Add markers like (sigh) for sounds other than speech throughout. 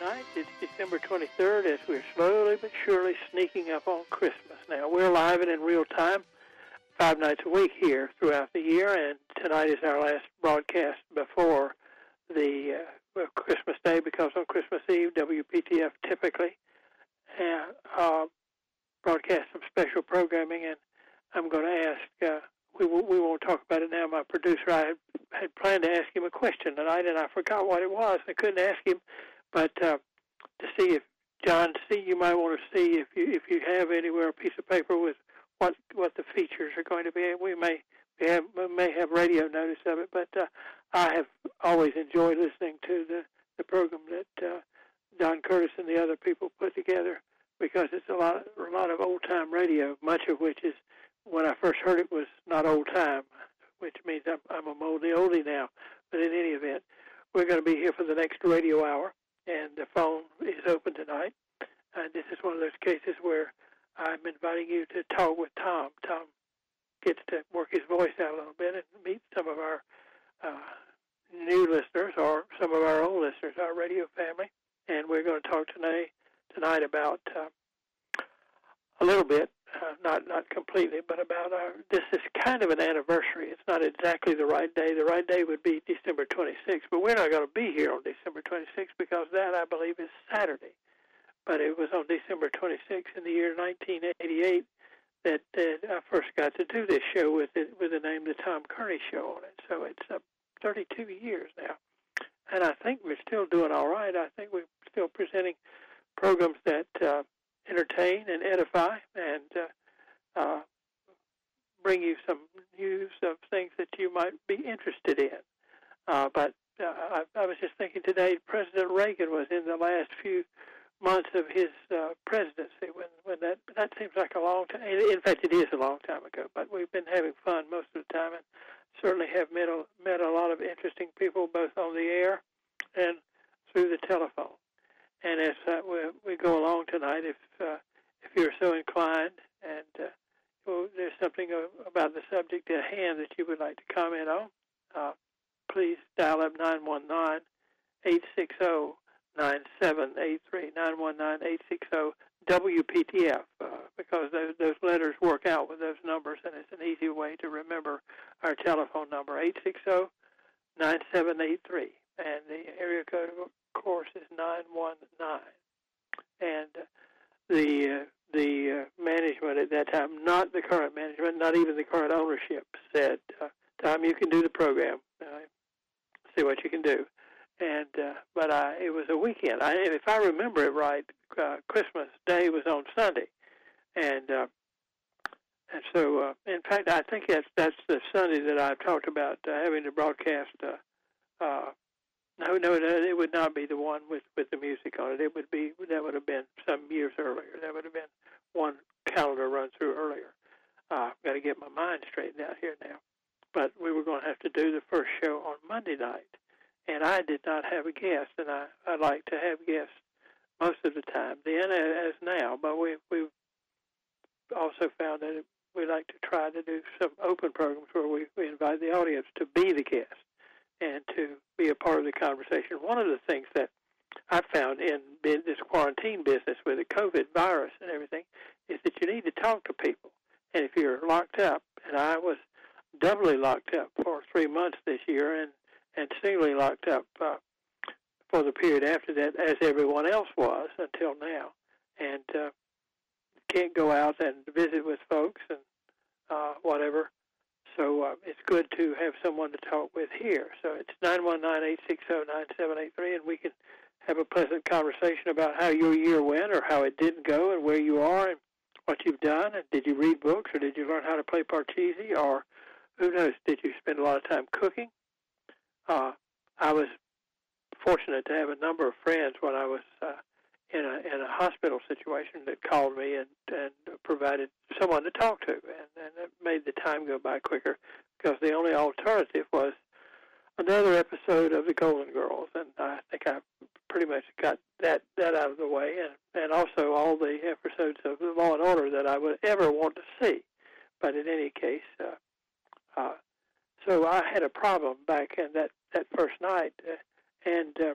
night. It's December 23rd as we're slowly but surely sneaking up on Christmas. Now, we're live and in real time five nights a week here throughout the year, and tonight is our last broadcast before the uh, Christmas Day because on Christmas Eve, WPTF typically uh, uh, broadcasts some special programming, and I'm going to ask. Uh, we we won't talk about it now. My producer, I had, had planned to ask him a question tonight, and I forgot what it was. I couldn't ask him, but uh, to see if John, see, you might want to see if you if you have anywhere a piece of paper with what what the features are going to be. We may we have we may have radio notice of it, but uh, I have always enjoyed listening to the the program that uh, Don Curtis and the other people put together because it's a lot a lot of old time radio, much of which is when I first heard it was not old time, which means I'm I'm a moldy oldie now. But in any event, we're going to be here for the next radio hour, and the phone is open tonight. And this is one of those cases where I'm inviting you to talk with Tom. Tom gets to work his voice out a little bit and meet some of our uh, new listeners or some of our old listeners, our radio family. And we're going to talk tonight tonight about uh, a little bit, uh, not not completely, but about our. This is kind of an anniversary. It's not exactly the right day. The right day would be December 26th, but we're not going to be here on December 26th because that I believe is Saturday but it was on December 26th in the year 1988 that, that I first got to do this show with it with the name The Tom Kearney Show on it. So it's uh, 32 years now, and I think we're still doing all right. I think we're still presenting programs that uh, entertain and edify and uh, uh, bring you some news of things that you might be interested in. Uh, but uh, I, I was just thinking today, President Reagan was in the last few months of his presidency when when that that seems like a long time. In fact, it is a long time ago. But we've been having fun most of the time, and certainly have met a, met a lot of interesting people both on the air and through the telephone. And as uh, we, we go along tonight, if uh, if you're so inclined, and uh, well, there's something about the subject at hand that you would like to comment on, uh, please dial up nine one nine eight six zero 9783 WPTF uh, because those, those letters work out with those numbers, and it's an easy way to remember our telephone number 860 9783. And the area code, course, is 919. And the uh, the uh, management at that time, not the current management, not even the current ownership, said, uh, "Tom, you can do the program. Uh, see what you can do." and uh, but uh, it was a weekend. I, if I remember it right, uh, Christmas Day was on Sunday, and uh, and so uh, in fact, I think that's that's the Sunday that I've talked about uh, having to broadcast. Uh, uh, no, no, no, it would not be the one with with the music on it. It would be that would have been some years earlier. That would have been one calendar run through earlier. Uh, I've got to get my mind straightened out here now. But we were going to have to do the first show on Monday night and I did not have a guest, and I, I like to have guests most of the time, then as now. But we we also found that we like to try to do some open programs where we, we invite the audience to be the guest and to be a part of the conversation. One of the things that I found in this quarantine business with the COVID virus and everything is that you need to talk to people. And if you're locked up, and I was doubly locked up for three months this year, and and singly locked up uh, for the period after that, as everyone else was until now, and uh, can't go out and visit with folks and uh, whatever. So uh, it's good to have someone to talk with here. So it's nine one nine eight six zero nine seven eight three, and we can have a pleasant conversation about how your year went, or how it didn't go, and where you are, and what you've done. And did you read books, or did you learn how to play parcheesi, or who knows? Did you spend a lot of time cooking? uh, I was fortunate to have a number of friends when I was uh, in a in a hospital situation that called me and and provided someone to talk to, and, and it made the time go by quicker because the only alternative was another episode of the Golden Girls, and I think I pretty much got that that out of the way, and and also all the episodes of Law and Order that I would ever want to see. But in any case, uh, uh, so I had a problem back in that that first night, uh, and uh,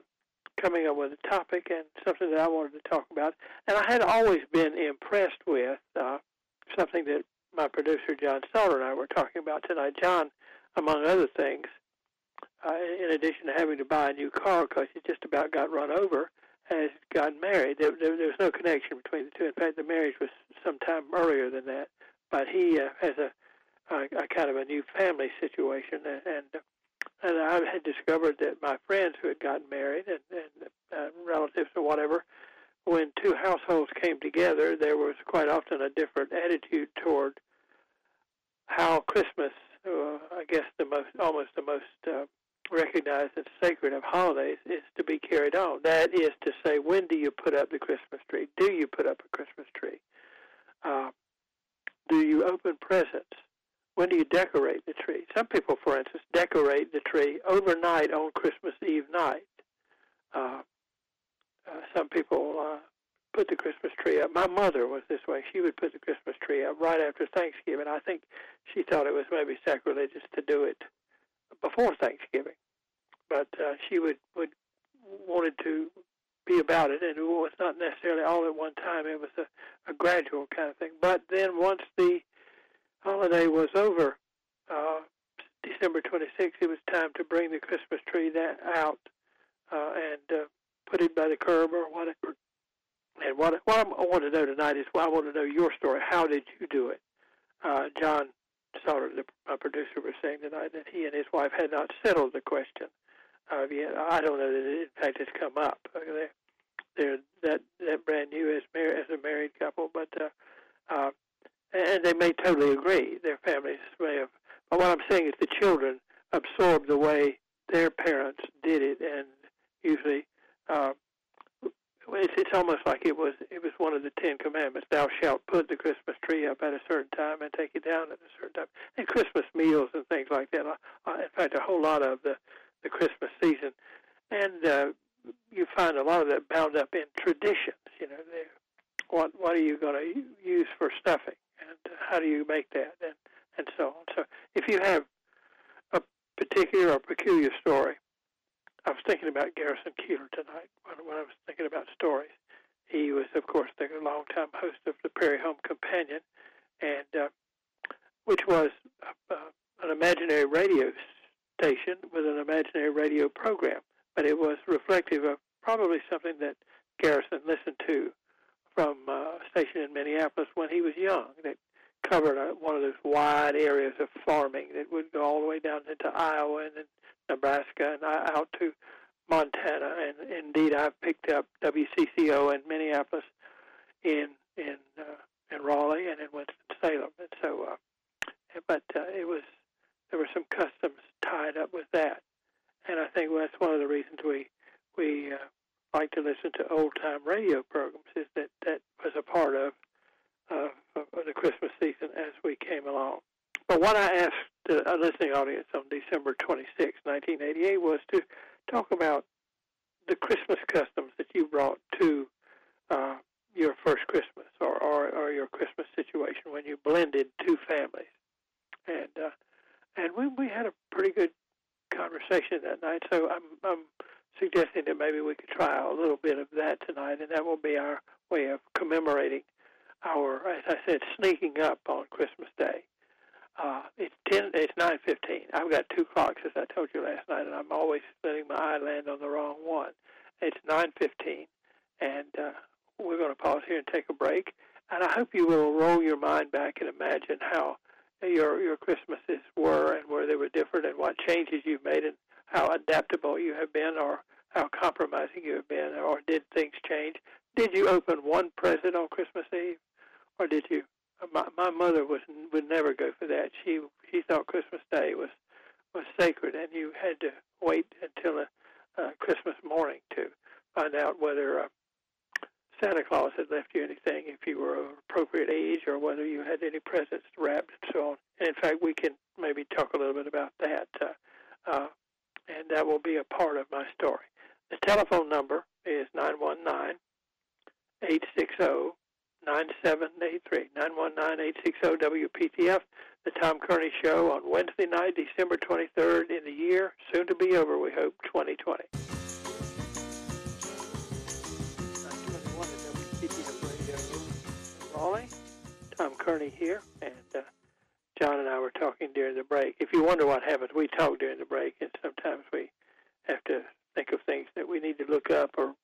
coming up with a topic and something that I wanted to talk about. And I had always been impressed with uh, something that my producer John Salter and I were talking about tonight. John, among other things, uh, in addition to having to buy a new car because he just about got run over, has gotten married. There, there, there was no connection between the two. In fact, the marriage was sometime earlier than that. But he uh, has a, a, a kind of a new family situation, and, and I had discovered that my friends who had gotten married and uh, relatives or whatever, when two households came together, there was quite often a different attitude toward how Christmas, uh, I guess the most, almost the most uh, recognized and sacred of holidays, is to be carried on. That is to say, when do you put up the Christmas tree? Do you put up a Christmas tree? Uh, do you open presents? When do you decorate the tree? Some people, for instance, decorate the tree overnight on Christmas Eve night. Uh, uh, some people uh, put the Christmas tree up. My mother was this way. She would put the Christmas tree up right after Thanksgiving. I think she thought it was maybe sacrilegious to do it before Thanksgiving, but uh, she would would wanted to be about it, and it was not necessarily all at one time. It was a, a gradual kind of thing. But then once the holiday was over, uh, December 26th, it was time to bring the Christmas tree that out uh, and uh, put it by the curb or whatever. And what, what I want to know tonight is, well, I want to know your story. How did you do it? Uh, John Salter, the my producer, was saying tonight that he and his wife had not settled the question uh, yet. I don't know that it, in fact it's come up. Uh, they're, they're that that brand new as mar- as a married couple, but uh, uh, and they may totally agree. Their families may have, but what I'm saying is the children absorb the way their parents did it, and usually uh, it's, it's almost like it was it was one of the Ten Commandments: "Thou shalt put the Christmas tree up at a certain time and take it down at a certain time." And Christmas meals and things like that. Uh, in fact, a whole lot of the the Christmas season, and uh, you find a lot of that bound up in traditions. You know, what what are you going to use for stuffing? and how do you make that, and and so on. So if you have a particular or peculiar story, I was thinking about Garrison Keillor tonight when, I was thinking about stories. He was, of course, the longtime host of the Prairie Home Companion, and uh, which was uh, an imaginary radio station with an imaginary radio program, but it was reflective of probably something that Garrison listened to from uh, a station in Minneapolis when he was young that covered a, one of those wide areas of farming that would go all the way down into Iowa and Nebraska and out to Montana. And indeed, I've picked up WCCO in Minneapolis, in in uh, in Raleigh, and in Winston Salem. And so, uh, but uh, it was there were some customs tied up with that, and I think that's one of the reasons we we uh, like to listen to old time radio programs is that that was a part of, uh, the Christmas season as we came along. But what I asked the listening audience on December 26, 1988, was to talk about the Christmas customs that you brought to uh, your first Christmas or, or, or your Christmas situation when you blended two families. And uh, and we we had a pretty good conversation that night. So I'm I'm suggesting that maybe we could try a little bit of that tonight, and that will be our way of commemorating our, as I said, sneaking up on Christmas Day. Uh, it's ten. It's nine fifteen. I've got two clocks, as I told you last night, and I'm always letting my eye land on the wrong one. It's nine fifteen, and uh, we're going to pause here and take a break. And I hope you will roll your mind back and imagine how your your Christmases were and where they were different, and what changes you've made, and how adaptable you have been or how compromising you have been or did things change? Did you open one present on Christmas Eve or did you? My, my mother was would never go for that. She she thought Christmas Day was was sacred and you had to wait until a, a Christmas morning to find out whether uh, Santa Claus had left you anything if you were of appropriate age or whether you had any presents wrapped and so on. And in fact, we can maybe talk a little bit about that. Uh, uh, and that will be a part of my story. The telephone number is 919 860 9783. 919 9783, WPTF, The Tom Kearney Show on Wednesday night, December 23rd, in the year, soon to be over, we hope, 2020. Raleigh. Tom Kearney here, and uh, John and I were talking during the break. If you wonder what happens, we talk during the break, and sometimes we have to think of things that we need to look up or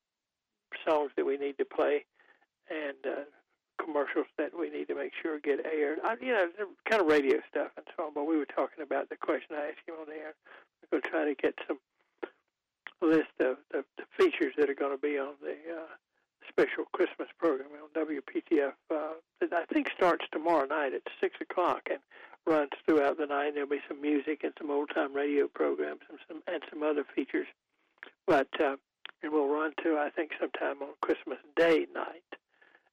songs that we need to play and uh, commercials that we need to make sure get aired. I, you know, kind of radio stuff and so on. But we were talking about the question I asked you on the air. We're going to try to get some list of the, the features that are going to be on the uh, special Christmas program on WPTF. Uh, that I think starts tomorrow night at six o'clock and runs throughout the night. There'll be some music and some old time radio programs and some and some other features. But uh, it will run to I think sometime on Christmas Day night,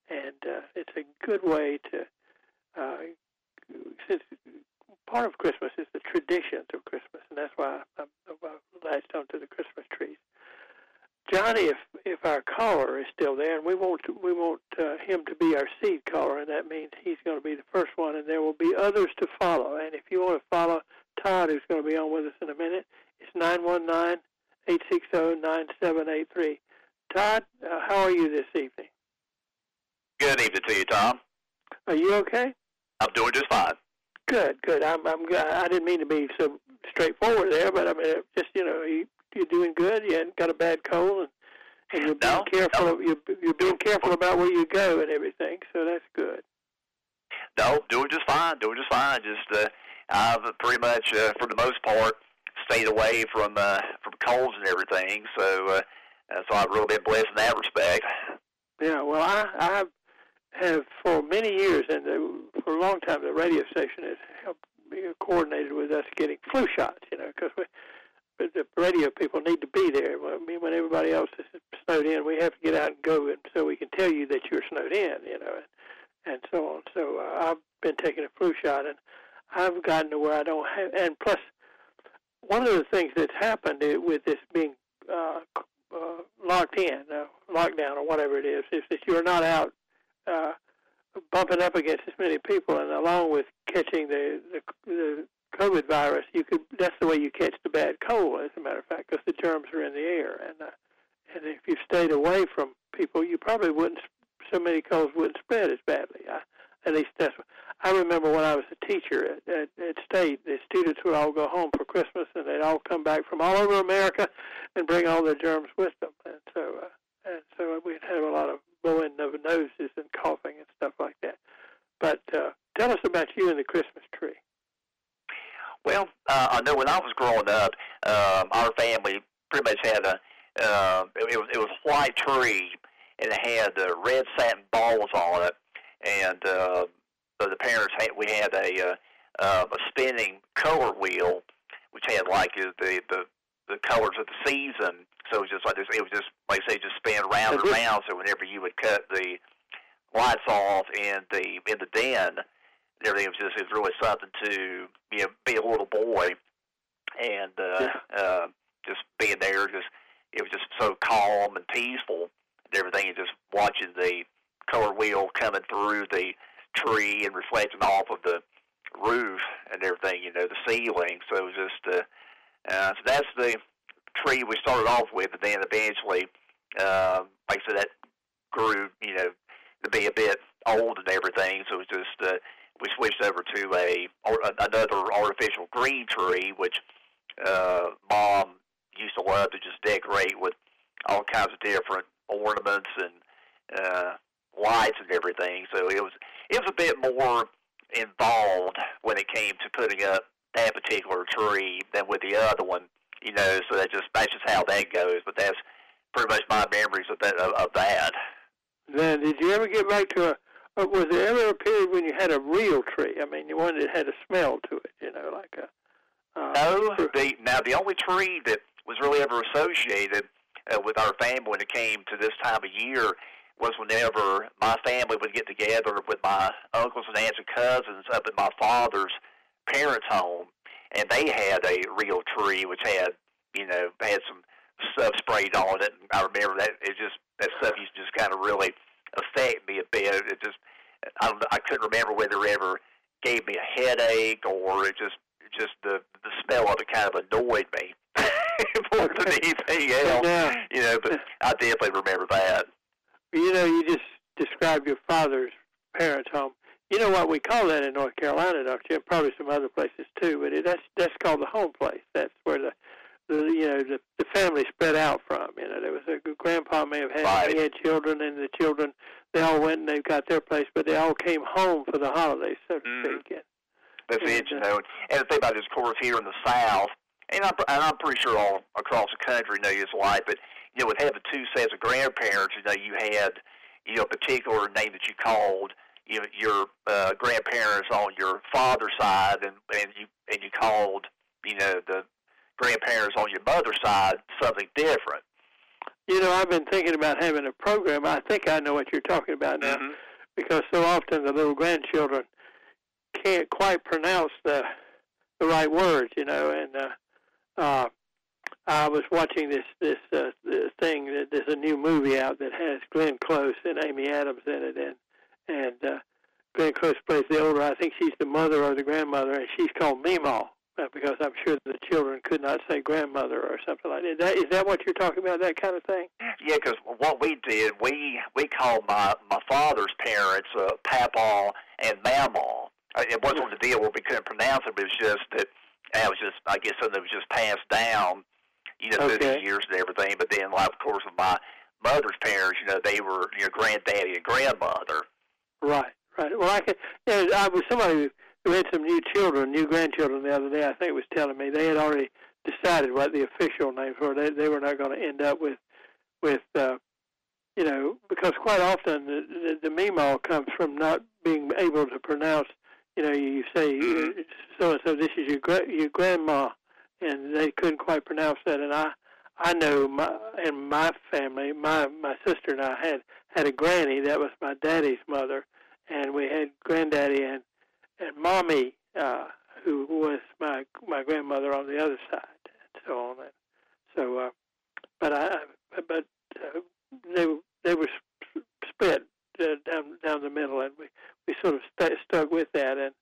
and uh, it's a good way to uh, since part of Christmas is the traditions of Christmas, and that's why I'm, I, I latched onto the Christmas trees. Johnny, if if our caller is still there, and we want to, we want uh, him to be our seed caller, and that means he's going to be the first one, and there will be others to follow. And if you want to follow Todd, who's going to be on with us in a minute, it's nine one nine eight six zero nine seven eight three. Todd, uh, how are you this evening? Good evening to you, Tom. Are you okay? I'm doing just fine. Good, good. I'm, I'm. I didn't mean to be so straightforward there, but I mean, just you know, you, you're doing good. You haven't got a bad cold, and, and you're being No, careful. no. You're, you're being careful about where you go and everything. So that's good. No, doing just fine. Doing just fine. Just uh, I've pretty much, uh, for the most part, stayed away from uh, from colds and everything. So, uh, uh, so I've really been blessed in that respect. Yeah. Well, I I have for many years, and the, for a long time, the radio station has helped me coordinated with us getting flu shots. You know, because. The radio people need to be there. I mean, when everybody else is snowed in, we have to get out and go, and so we can tell you that you're snowed in. You know, and, and so on. So uh, I've been taking a flu shot, and I've gotten to where I don't have. And plus, one of the things that's happened with this being uh, uh, locked in, uh, lockdown, or whatever it is, is that you're not out uh, bumping up against as many people, and along with catching the the, the COVID virus, you could. That's the way you catch the bad cold, as a matter of fact, because the germs are in the air, and uh, and if you stayed away from people, you probably wouldn't. So many colds wouldn't spread as badly. I, at least that's. what- I remember when I was a teacher at, at, at state, the students would all go home for Christmas, and they'd all come back from all over America and bring all their germs with them, and so uh, and so we'd have a lot of blowing of noses and coughing and stuff like that. But uh, tell us about you and the Christmas tree. Well, uh, I know when I was growing up, um, our family pretty much had a uh, it, it was it was white tree and it had uh, red satin balls on it, and uh, so the parents had we had a uh, uh, a spinning color wheel which had like uh, the the the colors of the season. So it was just like this. It was just like I say, just spin round and round. So whenever you would cut the lights off in the in the den, and everything was just it was really something to you know be a little boy and uh, uh, just being there. Just it was just so calm and peaceful and everything. And just watching the color wheel coming through the tree and reflecting off of the roof and everything. You know the ceiling. So it was just uh, uh, so that's the tree we started off with, and then eventually, uh, like I said, that grew. You know to be a bit old and everything. So it was just uh, we switched over to a or, another artificial green tree, which uh, mom used to love to just decorate with all kinds of different ornaments and uh, lights and everything. So it was it was a bit more involved when it came to putting up that particular tree than with the other one. You know, so that just that's just how that goes. But that's pretty much my memories of that of, of that. Then, did you ever get back to a? uh, Was there ever a period when you had a real tree? I mean, the one that had a smell to it. You know, like a. Uh, No, the now the only tree that was really ever associated uh, with our family when it came to this time of year was whenever my family would get together with my uncles and aunts and cousins up at my father's parents' home, and they had a real tree which had you know had some stuff sprayed on it. And I remember that it just that stuff used to just kind of really affect me a bit. It just I don't, I couldn't remember whether it ever gave me a headache or it just just the the smell of it kind of annoyed me (laughs) more than anything else. Now, You know, but I definitely remember that. you know, you just described your father's parents' home. You know what we call that in North Carolina, don't you? Probably some other places too, but it, that's that's called the home place. That's where the, the you know the the family spread out from. You know, there was a grandpa may have had Right. he had children, and the children they all went and they got their place, but they all came home for the holidays, so to Mhm. speak. And, That's And, it, you know. And the thing about this, of course, here in the South, and I'm, and I'm pretty sure all across the country know it's like, but you know, with having two sets of grandparents, you know, you had you know a particular name that you called you know, your uh, grandparents on your father's side, and and you and you called you know the grandparents on your mother's side something different. you know, I've been thinking about having a program. I think I know what you're talking about now. Mhm. because so often the little grandchildren can't quite pronounce the the right words, you know. And uh, uh, I was watching this this, uh, this thing that there's a new movie out that has Glenn Close and Amy Adams in it, and and uh, Glenn Close plays the older. I think she's the mother or the grandmother, and she's called Meemaw. uh, Because I'm sure the children could not say grandmother or something like that. Is that. Is that what you're talking about? That kind of thing? Yeah, because what we did, we we called my my father's parents uh, Papa and Mama. Uh, It wasn't the deal where we couldn't pronounce it, but it was just that it was just I guess something that was just passed down, you know, through the years and everything. But then, like of course, with my mother's parents, you know, they were your granddaddy and grandmother. Right, right. Well, I can. You know, I was somebody who had some new children, new grandchildren the other day. I think was telling me they had already decided what the official names were. They they were not going to end up with with uh, you know because quite often the the, the meemaw comes from not being able to pronounce. You know, you say so and so. This is your gra- your grandma, and they couldn't quite pronounce that. And I I know my in my family, my my sister and I had had a granny that was my daddy's mother, and we had granddaddy and and mommy, uh, who was my my grandmother on the other side, and so on. And so, uh, but I but uh, they they were sp- split uh, down down the middle, and we we sort of st- stuck with that. And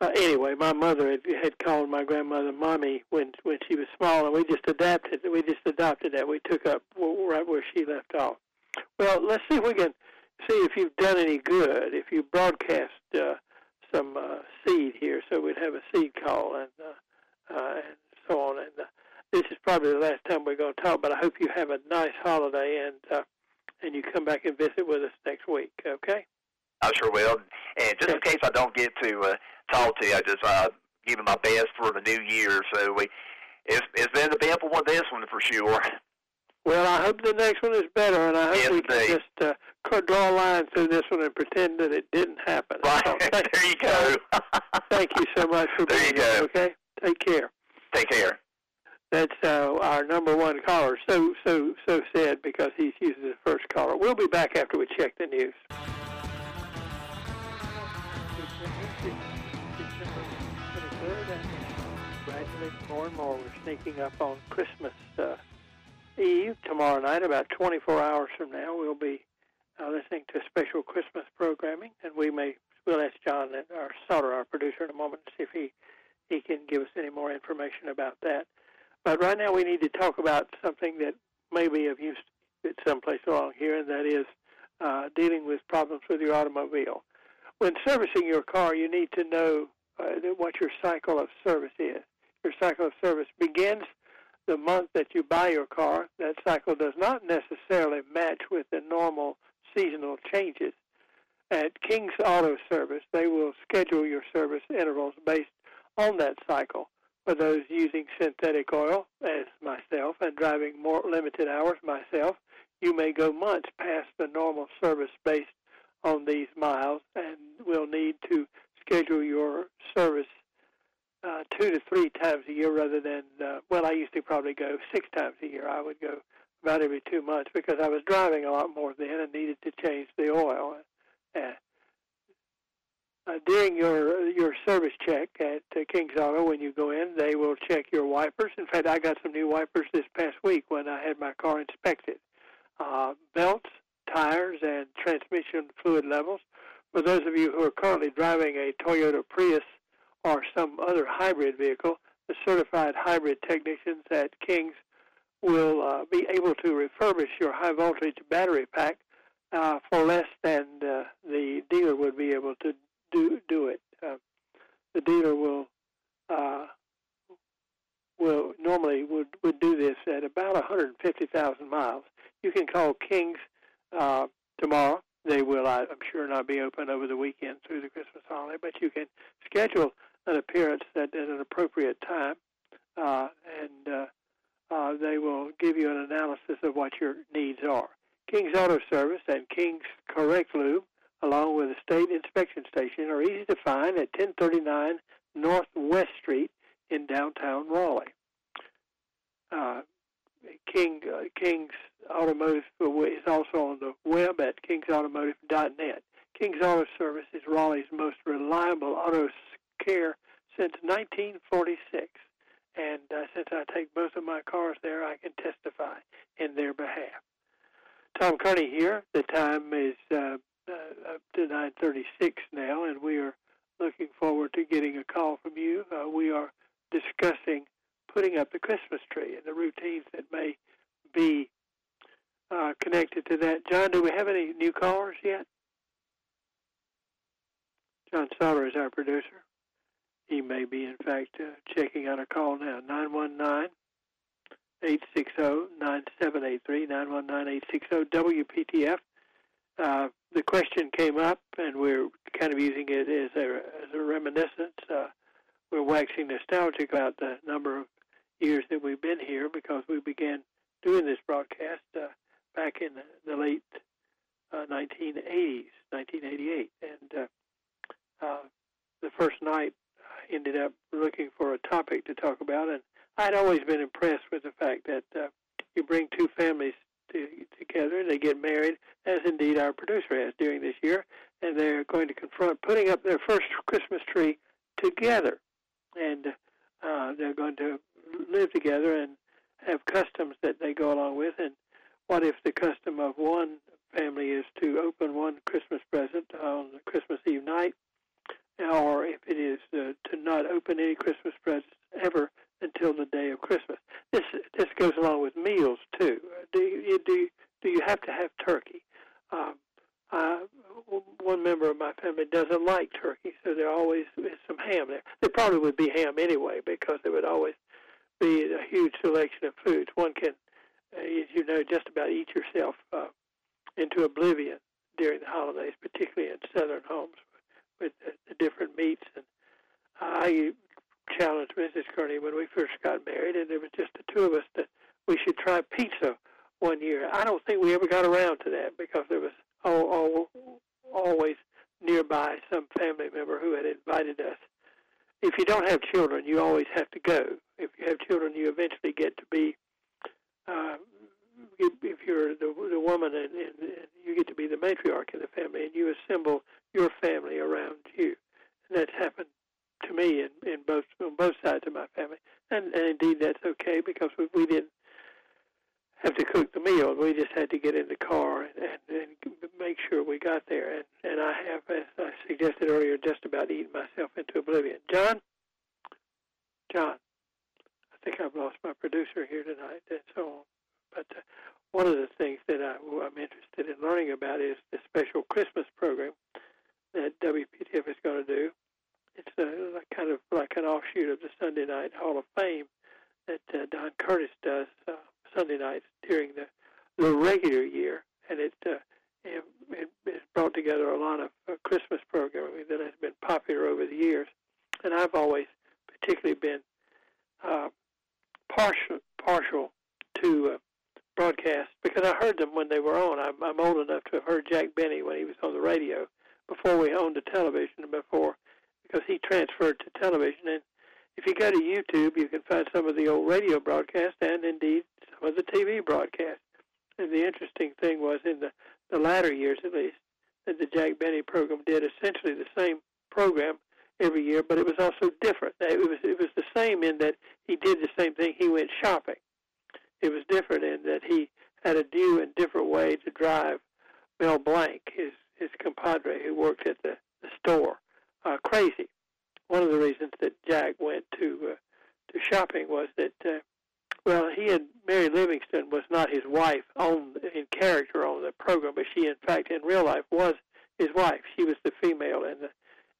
uh, anyway, my mother had, had called my grandmother mommy when when she was small, and we just adapted. We just adopted that. We took up right where she left off. Well, let's see if we can see if you've done any good. If you broadcast uh, some uh, seed here, so we'd have a seed call and uh, uh, and so on. And uh, this is probably the last time we're going to talk, but I hope you have a nice holiday and uh, and you come back and visit with us next week. Okay? I sure will. And just in case I don't get to uh, talk to you, I just uh, give you my best for the new year. So we, it's it's been an eventful one. This one for sure. Well, I hope the next one is better, and I hope Yes, we can indeed. just uh, draw a line through this one and pretend that it didn't happen. Right So (laughs) thank, there you go. (laughs) thank you so much for There being you here. Okay, take care. Take care. That's uh, our number one caller. So so so said because he's using the first caller. We'll be back after we check the news. Gradually, more and more, we're sneaking up on Christmas uh, Eve tomorrow night. About 24 hours from now, we'll be uh, listening to special Christmas programming, and we may we'll ask John, our Sauter, our producer, in a moment to see if he he can give us any more information about that. But right now, we need to talk about something that may be of use at someplace along here, and that is uh, dealing with problems with your automobile. When servicing your car, you need to know uh, what your cycle of service is. Your cycle of service begins the month that you buy your car. That cycle does not necessarily match with the normal seasonal changes. At King's Auto Service, they will schedule your service intervals based on that cycle. For those using synthetic oil, as myself, and driving more limited hours myself, you may go months past the normal service based on these miles and will need to schedule your service uh, two to three times a year rather than, uh, well, I used to probably go six times a year. I would go about every two months because I was driving a lot more then and needed to change the oil. Uh, during your your service check at uh, King's Auto, when you go in, they will check your wipers. In fact, I got some new wipers this past week when I had my car inspected. Uh, belts, tires, and transmission fluid levels. For those of you who are currently driving a Toyota Prius or some other hybrid vehicle, the certified hybrid technicians at King's will uh, be able to refurbish your high voltage battery pack uh, for less than uh, the dealer would be able to do do it. Uh, the dealer will uh, will normally would would do this at about 150,000 miles. You can call Kings uh, tomorrow. They will, I'm sure, not be open over the weekend through the Christmas holiday, but you can schedule an appearance at, at an appropriate time, uh, and uh, uh, they will give you an analysis of what your needs are. King's Auto Service and King's Correct Lube, along with the State Inspection Station, are easy to find at 1039 Northwest Street in downtown Raleigh. Uh, King uh, King's Automotive is also on the web at kingsautomotive.net. King's Auto Service is Raleigh's most reliable auto care since 1946, and uh, since I take both of my cars there, I can testify in their behalf. Tom Kearney here. The time is uh, uh, up to 9:36 now, and we are looking forward to getting a call from you. Uh, we are discussing putting up the Christmas tree and the routines that may be uh, connected to that. John, do we have any new callers yet? John Soller is our producer. He may be, in fact, uh, checking on a call now. 919 860 9783, 919 860 WPTF. Uh, the question came up, and we're kind of using it as a, as a reminiscence. Uh, we're waxing nostalgic about the number of years that we've been here because we began doing this broadcast uh, back in the, late uh, 1980s, 1988. And uh, uh, the first night, ended up looking for a topic to talk about, and I'd always been impressed with the fact that uh, you bring two families to, together, and they get married, as indeed our producer has during this year, and they're going to confront putting up their first Christmas tree together. And uh, they're going to live together and have customs that they go along with. And what if the custom of one family is to open one Christmas present on Christmas Eve night, or if it is uh, to not open any Christmas presents ever until the day of Christmas? This this goes along with meals too. Do you do do you have to have turkey? Um, uh, one member of my family doesn't like turkey, so there always is some ham there. There probably would be ham anyway because there would always be a huge selection of foods. One can, as you know, just about eat yourself uh, into oblivion during the holidays, particularly in southern homes with the, different meats. And I challenged Mrs. Kearney when we first got married, and there was just the two of us that we should try pizza one year. I don't think we ever got around to that because there was all, all, always nearby some family member who had invited us if you don't have children, you always have to go. If you have children, you eventually get to be. Uh, if you're the the woman and, and you get to be the matriarch in the family, and you assemble your family around you, and that's happened to me in, in both on both sides of my family, and, and indeed that's okay because we, we didn't have to cook the meal. We just had to get in the car and, and, and make sure we got there. And, and I have, as I suggested earlier, just about eaten myself into oblivion. John? John? I think I've lost my producer here tonight and so on. But uh, one of the things that I, I'm interested in learning about is the special Christmas program that WPTF is going to do. It's a, kind of like an offshoot of the Sunday Night Hall of Fame that uh, Don Curtis does uh, Sunday nights during the the regular year, and it uh, it, it brought together a lot of uh, Christmas programming that has been popular over the years. And I've always particularly been uh, partial partial to uh, broadcasts because I heard them when they were on. I'm, old enough to have heard Jack Benny when he was on the radio before we owned a television before because he transferred to television and if you go to YouTube, you can find some of the old radio broadcasts and indeed some of the TV broadcasts. And the interesting thing was in the, the latter years, at least, that the Jack Benny program did essentially the same program every year, but it was also different. It was it was the same in that he did the same thing. He went shopping. It was different in that he had a new and different way to drive Mel Blanc, his his compadre who worked at the, the store, uh, crazy. One of the reasons that Jack went to uh, to shopping was that uh, Well, he and Mary Livingstone was not his wife on in character on the program, but she, in fact, in real life, was his wife. She was the female, and the,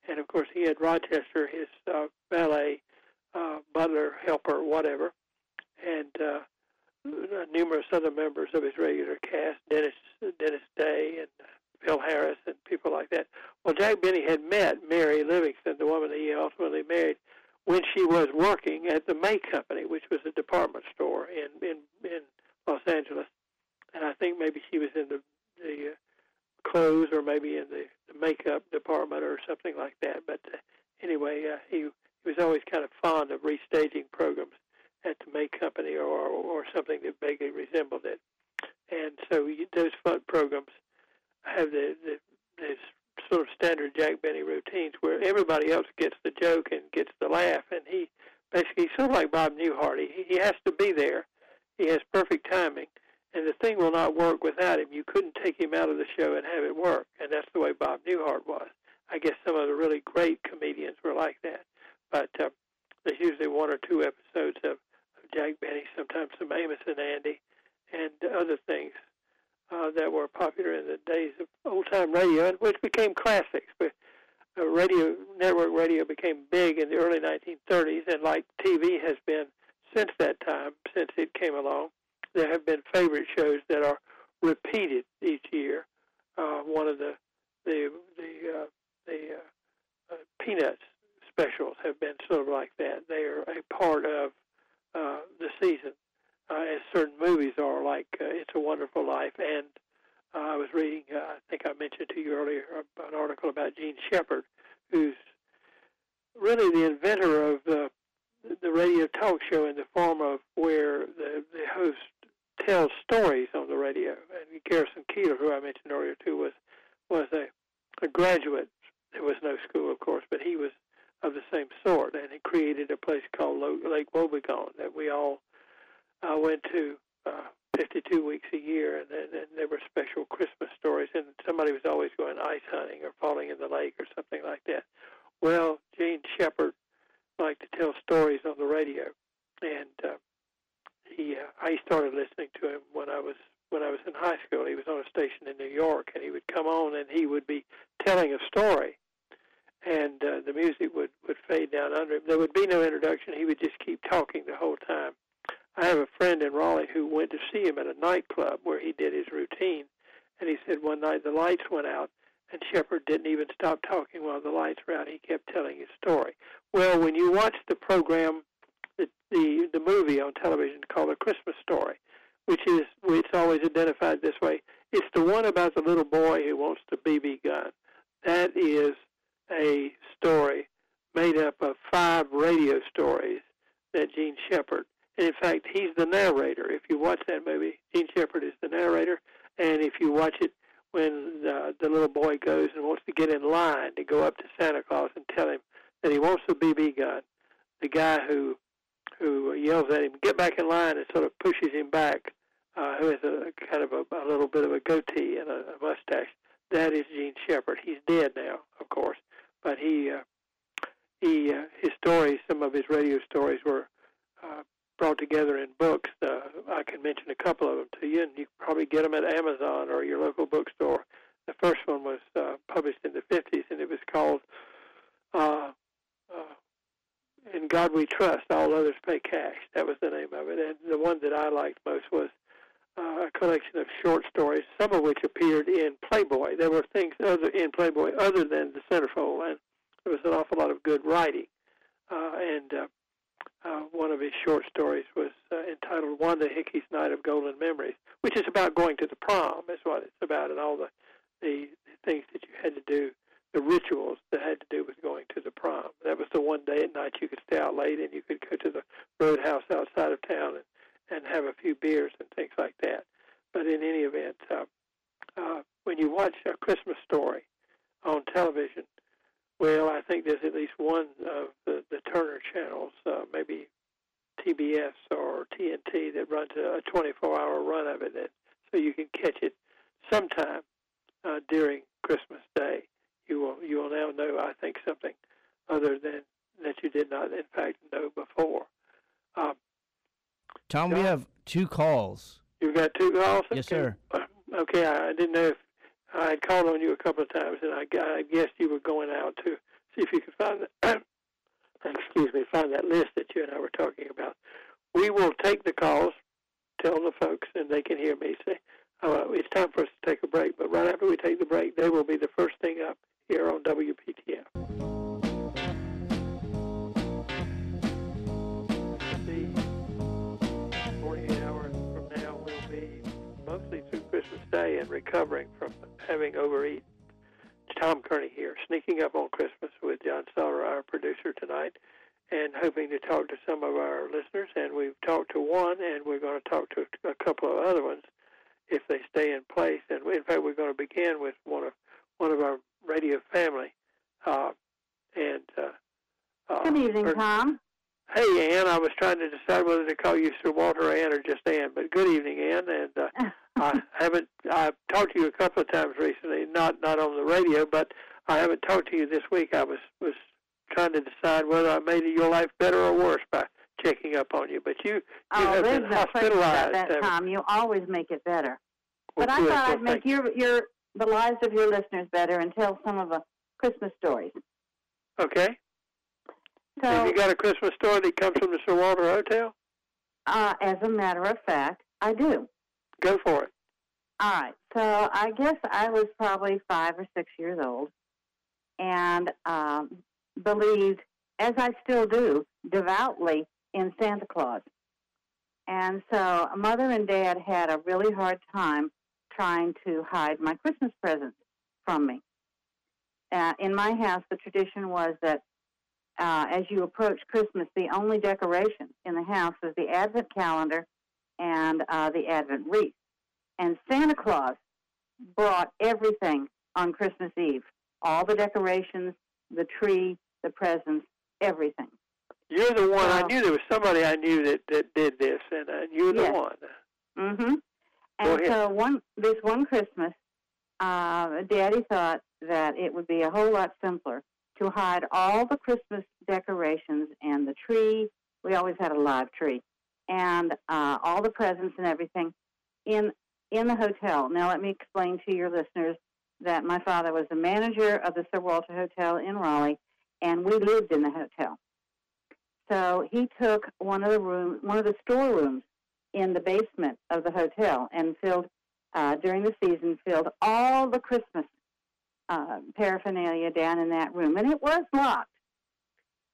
and of course he had Rochester, his uh, valet, uh, butler, helper, whatever, and uh, numerous other members of his regular cast, Dennis Dennis Day and Phil Harris and people like that. Well, Jack Benny had met Mary Livingstone, the woman that he ultimately married, when she was working at the May Company, which was a department store in in in Los Angeles, and I think maybe she was in the the uh, clothes or maybe in the, the makeup department or something like that. But uh, anyway, uh, he he was always kind of fond of restaging programs at the May Company or or something that vaguely resembled it. And so you, those fun programs have the, the this sort of standard Jack Benny routines where everybody else gets the joke and gets the laugh, and he basically he's sort of like Bob Newhart. He, he has to be there. He has perfect timing, and the thing will not work without him. You couldn't take him out of the show and have it work, and that's the way Bob Newhart was. I guess some of the really great comedians were like that, but uh, there's usually one or two episodes of Jack Benny, sometimes some Amos and Andy, and other things uh, that were popular in the days of old time radio, and which became classics. But uh, radio network radio became big in the early 1930s, and like TV has been since that time, since it came along, there have been favorite shows that are repeated each year. Uh, one of the the the uh, the uh, uh, Peanuts specials have been sort of like that. They are a part of uh, the season, uh, as certain movies are, like uh, It's a Wonderful Life. And uh, I was reading, uh, I think I mentioned to you earlier, an article about Jean Shepherd, who's really the inventor of the the radio talk show in the form of where the the host tells stories on the radio. And Garrison Keillor, who I mentioned earlier too, was was a, a graduate. There was no school, of course, but he was of the same sort, and he created a place called Lake Wobegon that we all uh, went to uh, 52 weeks a year, and then and there were special Christmas stories, and somebody was always going ice hunting or falling in the lake or something like that. Well, Jean Shepherd liked to tell stories on the radio, and uh, he uh, I started listening to him when I was when I was in high school. He was on a station in New York, and he would come on and he would be telling a story and uh, the music would would fade down under him. There would be no introduction. He would just keep talking the whole time. I have a friend in Raleigh who went to see him at a nightclub where he did his routine, and he said one night the lights went out, and Shepherd didn't even stop talking while the lights were out. He kept telling his story. Well, when you watch the program, the the, the movie on television called A Christmas Story, which is it's always identified this way. It's the one about the little boy who wants the BB gun. That is a story made up of five radio stories that Jean Shepherd, and in fact, he's the narrator. If you watch that movie, Jean Shepherd is the narrator, and if you watch it when the, the little boy goes and wants to get in line to go up to Santa Claus and tell him that he wants the BB gun, the guy who who yells at him, "Get back in line!" and sort of pushes him back, uh, who has a kind of a, a little bit of a goatee and a, a mustache. That is Jean Shepherd. He's dead now, of course, but he uh, he uh, his stories, some of his radio stories were uh, brought together in books. Uh, I can mention a couple of them to you, and you can probably get them at Amazon or your local bookstore. The first one was uh, published in the 50s, and it was called uh, uh, "In God We Trust, All Others Pay Cash." That was the name of it, and the one that I liked most was uh, a collection of short stories, some of which appeared in Playboy. There were things other in Playboy other than the centerfold, and there was an awful lot of good writing. Uh, and uh, uh, one of his short stories was uh, entitled "Wanda Hickey's Night of Golden Memories," which is about going to the prom. Is what it's about, and all the the things that you had to do, the rituals that had to do with going to the prom. That was the one day at night you could stay out late and you could go to the roadhouse outside of town and and have a few beers and things like that. But in any event, uh, uh, when you watch a Christmas story on television, well, I think there's at least one of the, the Turner channels, uh, maybe TBS or TNT, that runs a 24-hour run of it, and so you can catch it sometime uh, during Christmas Day. You will you will now know, I think, something other than that you did not, in fact, know before. Um, Tom, we have two calls. You've got two calls? Yes, sir. Okay, I didn't know if I had called on you a couple of times, and I, I guessed you were going out to see if you could find that. (coughs) excuse me, find that list that you and I were talking about. We will take the calls, tell the folks, and they can hear me say, uh, it's time for us to take a break. But right after we take the break, they will be the first thing up here on WPTF. Day and recovering from having overeaten. Tom Kearney here, sneaking up on Christmas with John Soller, our producer tonight, and hoping to talk to some of our listeners. And we've talked to one, and we're going to talk to a couple of other ones if they stay in place. And in fact, we're going to begin with one of one of our radio family. Uh, and uh, uh, good evening, or, Tom. Hey, Ann. I was trying to decide whether to call you Sir Walter Ann or just Ann. But good evening, Ann. And uh, (laughs) I haven't. I've talked to you a couple of times recently, not not on the radio, but I haven't talked to you this week. I was was trying to decide whether I made your life better or worse by checking up on you. But you you oh, have been no hospitalized. About that, Tom. You always make it better. Well, but I good. thought well, I'd make you. your your the lives of your listeners better and tell some of the Christmas stories. Okay. So, have you got a Christmas story that comes from the Sir Walter Hotel? Uh, as a matter of fact, I do. Go for it. All right. So I guess I was probably five or six years old, and um, believed, as I still do, devoutly in Santa Claus. And so mother and dad had a really hard time trying to hide my Christmas presents from me. Uh, in my house, the tradition was that uh, as you approach Christmas, the only decoration in the house was the Advent calendar and uh, the Advent wreath. And Santa Claus brought everything on Christmas Eve all the decorations, the tree, the presents, everything. You're the one. I knew there was somebody I knew that that did this, and uh, you're the Yes. one. Mm-hmm. And so one this one Christmas, uh, Daddy thought that it would be a whole lot simpler to hide all the Christmas decorations and the tree. We always had a live tree, and uh, all the presents and everything in in the hotel. Now, let me explain to your listeners that my father was the manager of the Sir Walter Hotel in Raleigh, and we lived in the hotel. So he took one of the rooms, one of the storerooms in the basement of the hotel, and filled uh, during the season filled all the Christmas uh, paraphernalia down in that room, and it was locked.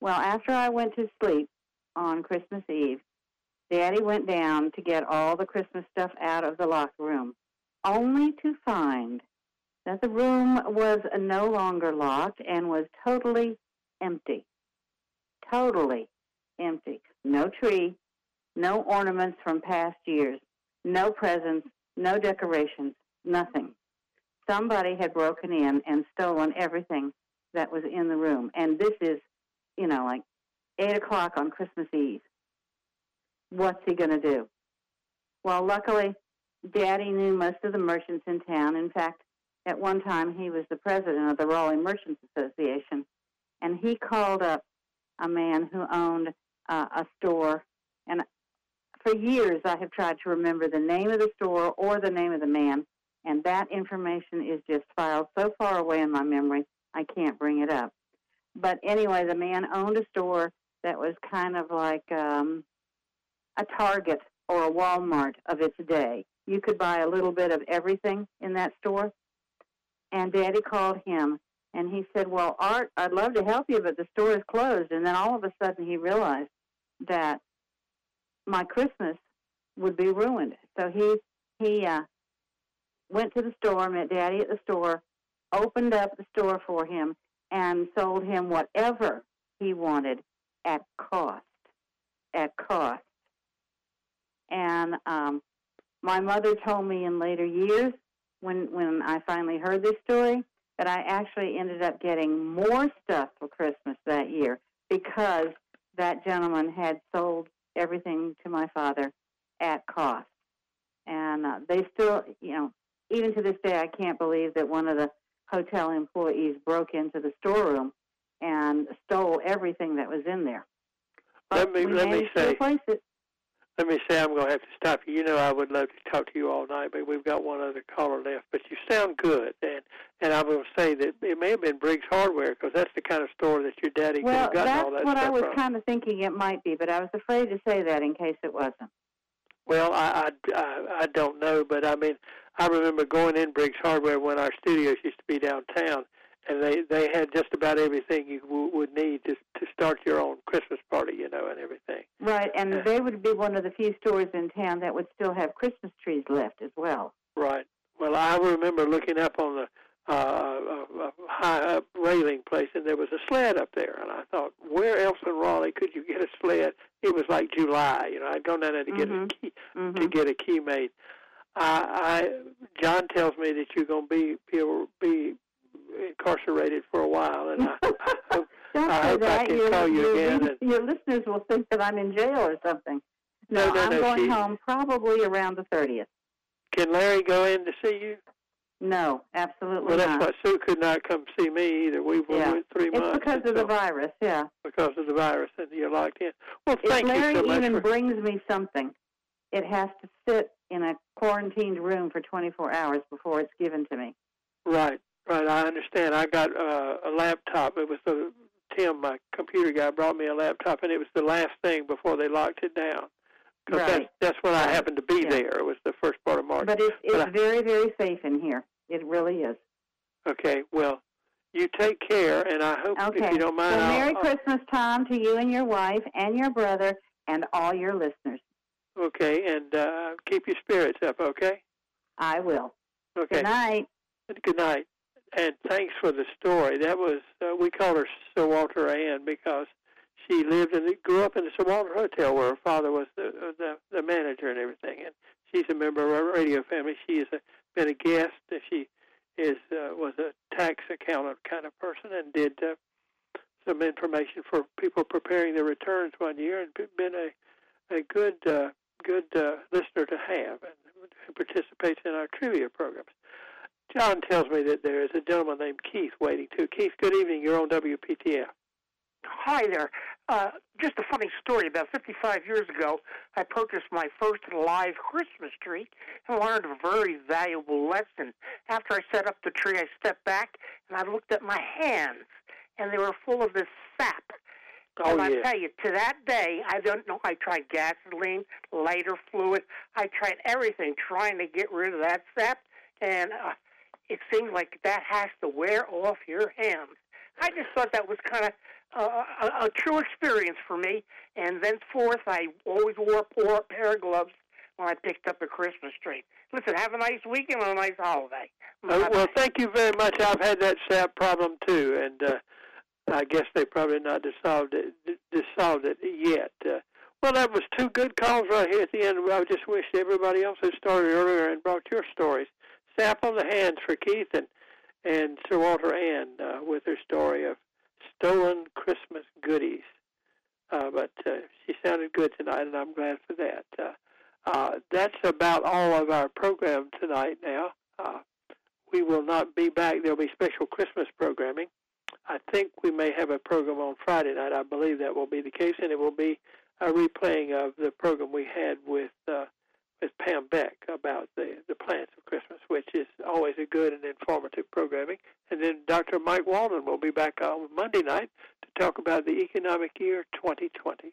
Well, after I went to sleep on Christmas Eve, Daddy went down to get all the Christmas stuff out of the locked room, only to find that the room was no longer locked and was totally empty. Totally empty. No tree, no ornaments from past years, no presents, no decorations, nothing. Somebody had broken in and stolen everything that was in the room. And this is, you know, like 8 o'clock on Christmas Eve. What's he going to do? Well, luckily, Daddy knew most of the merchants in town. In fact, at one time he was the president of the Raleigh Merchants Association, and he called up a man who owned uh, a store. And for years, I have tried to remember the name of the store or the name of the man, and that information is just filed so far away in my memory, I can't bring it up. But anyway, the man owned a store that was kind of like um, a Target or a Walmart of its day. You could buy a little bit of everything in that store. And Daddy called him and he said, Well, Art, I'd love to help you, but the store is closed. And then all of a sudden he realized that my Christmas would be ruined. So he he uh, went to the store, met Daddy at the store, opened up the store for him, and sold him whatever he wanted at cost. At cost. And um, my mother told me in later years, when when I finally heard this story, that I actually ended up getting more stuff for Christmas that year because that gentleman had sold everything to my father at cost. And uh, they still, you know, even to this day, I can't believe that one of the hotel employees broke into the storeroom and stole everything that was in there. Let me- let me say-. Let me say I'm going to have to stop you. You know I would love to talk to you all night, but we've got one other caller left. But you sound good, and and I will say that it may have been Briggs Hardware because that's the kind of store that your daddy could Well, have gotten that's all that what stuff I was from. kind of thinking it might be, but I was afraid to say that in case it wasn't. Well, I, I, I, I don't know, but I mean, I remember going in Briggs Hardware when our studios used to be downtown, and they they had just about everything you w- would need to to start your own Christmas party, you know, and everything. Right, and they would be one of the few stores in town that would still have Christmas trees left as well. Right. Well, I remember looking up on the uh, uh, uh, high up railing place, and there was a sled up there, and I thought, where else in Raleigh could you get a sled? It was like July, you know. I'd gone down there to get Mhm. a key hmm to get a key made. I, I John tells me that you're going to be be be incarcerated for a while, and I, (laughs) I I hope I can your, call you your, again your listeners will think that I'm in jail or something. No, no, I'm no, going she- home probably around the 30th. can Larry go in to see you? No, absolutely Well, that's not. why Sue could not come see me either. We were Yeah. three it's months. because and of the virus, yeah. because of the virus and you're locked in. Well, If thank Larry you so much even for brings me something, it has to sit in a quarantined room for 24 hours before it's given to me. right, right. I understand. I got uh, a laptop. It was the Tim, my computer guy, brought me a laptop, and it was the last thing before they locked it down. That's Right. that's when I happened to be Yeah. there. It was the first part of March. But it's, it's But I- very, very safe in here. It really is. okay, well, you take care, and I hope Okay. if you don't mind, well, Merry I'll- Christmas, Tom, to you and your wife and your brother and all your listeners. okay, and uh, keep your spirits up. Okay. I will. Okay. Good night. Good night, and thanks for the story. That was uh, we called her Sir Walter Ann because she lived and grew up in the Sir Walter Hotel where her father was the uh, the, the manager and everything. And she's a member of our radio family. She has been a guest. and She is uh, was a tax accountant kind of person and did uh, some information for people preparing their returns one year and been a a good uh, good uh, listener to have and participates in our trivia programs. John tells me that there is a gentleman named Keith waiting too. Keith, good evening. You're on WPTF. Hi there. Uh, just a funny story. About 55 years ago, I purchased my first live Christmas tree and learned a very valuable lesson. After I set up the tree, I stepped back and I looked at my hands, and they were full of this sap. Oh and I yeah. tell you, to that day, I don't know. I tried gasoline, lighter fluid. I tried everything trying to get rid of that sap, and uh, it seems like that has to wear off your hands. I just thought that was kind of uh, a, a true experience for me, and thenceforth, I always wore a poor pair of gloves when I picked up a Christmas tree. Listen, have a nice weekend and a nice holiday. Bye-bye. well, thank you very much. I've had that sap problem too, and uh, I guess they probably not dissolved it d- dissolved it yet. Uh, well, that was two good calls right here at the end. I just wish everybody else had started earlier and brought your stories. Sap on the hands for Keith and and Sir Walter Ann uh, with her story of stolen Christmas goodies. Uh, but uh, she sounded good tonight, and I'm glad for that. Uh, uh, that's about all of our program tonight. Now. Uh, we will not be back. There'll be special Christmas programming. I think we may have a program on Friday night. I believe that will be the case, and it will be a replaying of the program we had with uh, with Pam Beck about the the plants of Christmas, which is always a good and informative programming. And then Dr. Mike Walden will be back on Monday night to talk about the economic year 2020.